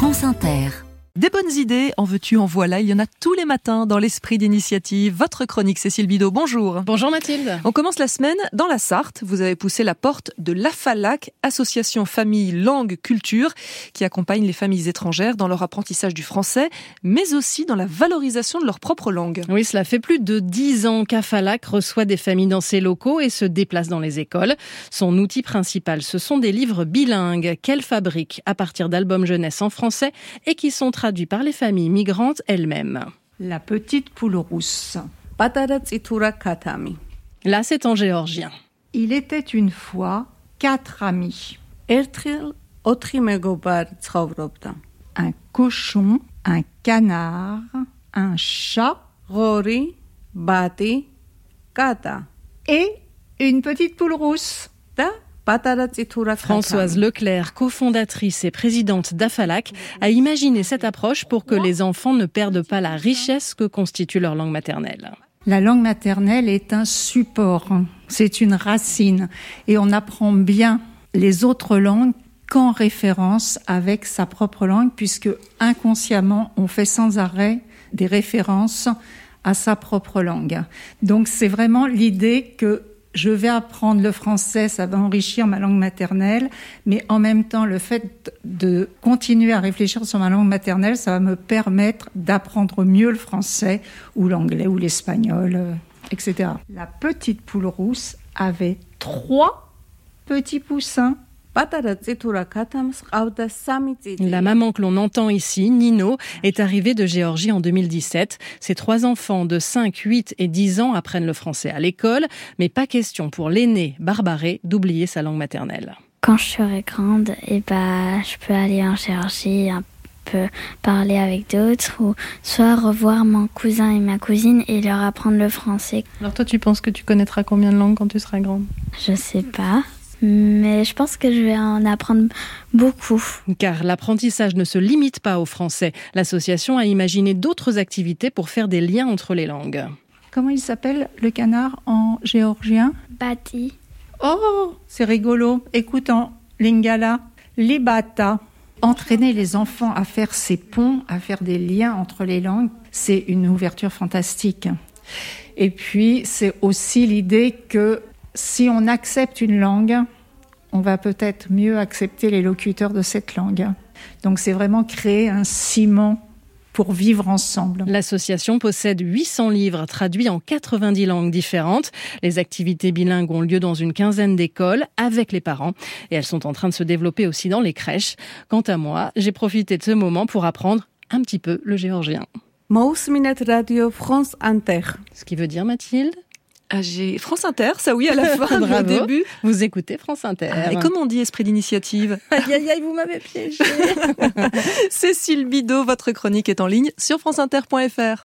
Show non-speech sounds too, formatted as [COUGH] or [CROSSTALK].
France Inter. Des bonnes idées, en veux-tu, en voilà, il y en a tous les matins dans l'esprit d'initiative. Votre chronique, Cécile Bidot, bonjour. Bonjour Mathilde. On commence la semaine dans la Sarthe. Vous avez poussé la porte de l'AFALAC, Association Famille Langue Culture, qui accompagne les familles étrangères dans leur apprentissage du français, mais aussi dans la valorisation de leur propre langue. Oui, cela fait plus de dix ans qu'AFALAC reçoit des familles dans ses locaux et se déplace dans les écoles. Son outil principal, ce sont des livres bilingues qu'elle fabrique à partir d'albums jeunesse en français et qui sont traduit par les familles migrantes elles-mêmes. La petite poule rousse. Là, c'est en géorgien. Il était une fois quatre amis. Un cochon, un canard, un chat, et une petite poule rousse. Françoise Leclerc, cofondatrice et présidente d'AFALAC, a imaginé cette approche pour que les enfants ne perdent pas la richesse que constitue leur langue maternelle. La langue maternelle est un support, c'est une racine, et on apprend bien les autres langues qu'en référence avec sa propre langue, puisque inconsciemment, on fait sans arrêt des références à sa propre langue. Donc c'est vraiment l'idée que je vais apprendre le français, ça va enrichir ma langue maternelle, mais en même temps, le fait de continuer à réfléchir sur ma langue maternelle, ça va me permettre d'apprendre mieux le français ou l'anglais ou l'espagnol, euh, etc. La petite poule rousse avait trois petits poussins la maman que l'on entend ici, Nino, est arrivée de Géorgie en 2017. Ses trois enfants de 5, 8 et 10 ans apprennent le français à l'école, mais pas question pour l'aîné, Barbaré, d'oublier sa langue maternelle. Quand je serai grande, eh ben, je peux aller en Géorgie, un peu parler avec d'autres, ou soit revoir mon cousin et ma cousine et leur apprendre le français. Alors toi, tu penses que tu connaîtras combien de langues quand tu seras grande? Je sais pas mais je pense que je vais en apprendre beaucoup. Car l'apprentissage ne se limite pas au français. L'association a imaginé d'autres activités pour faire des liens entre les langues. Comment il s'appelle le canard en géorgien? Bati. Oh, c'est rigolo. Écoute en lingala, libata. Entraîner les enfants à faire ces ponts, à faire des liens entre les langues, c'est une ouverture fantastique. Et puis, c'est aussi l'idée que si on accepte une langue, on va peut-être mieux accepter les locuteurs de cette langue. Donc c'est vraiment créer un ciment pour vivre ensemble. L'association possède 800 livres traduits en 90 langues différentes. Les activités bilingues ont lieu dans une quinzaine d'écoles avec les parents et elles sont en train de se développer aussi dans les crèches. Quant à moi, j'ai profité de ce moment pour apprendre un petit peu le géorgien. Radio France Inter. Ce qui veut dire, Mathilde? Ah, j'ai France Inter, ça oui, à la [LAUGHS] fin, au début. Vous écoutez France Inter. Ah, et comment on dit esprit d'initiative [LAUGHS] Aïe, aïe, aïe, vous m'avez piégé. [LAUGHS] Cécile Bidot, votre chronique est en ligne sur franceinter.fr.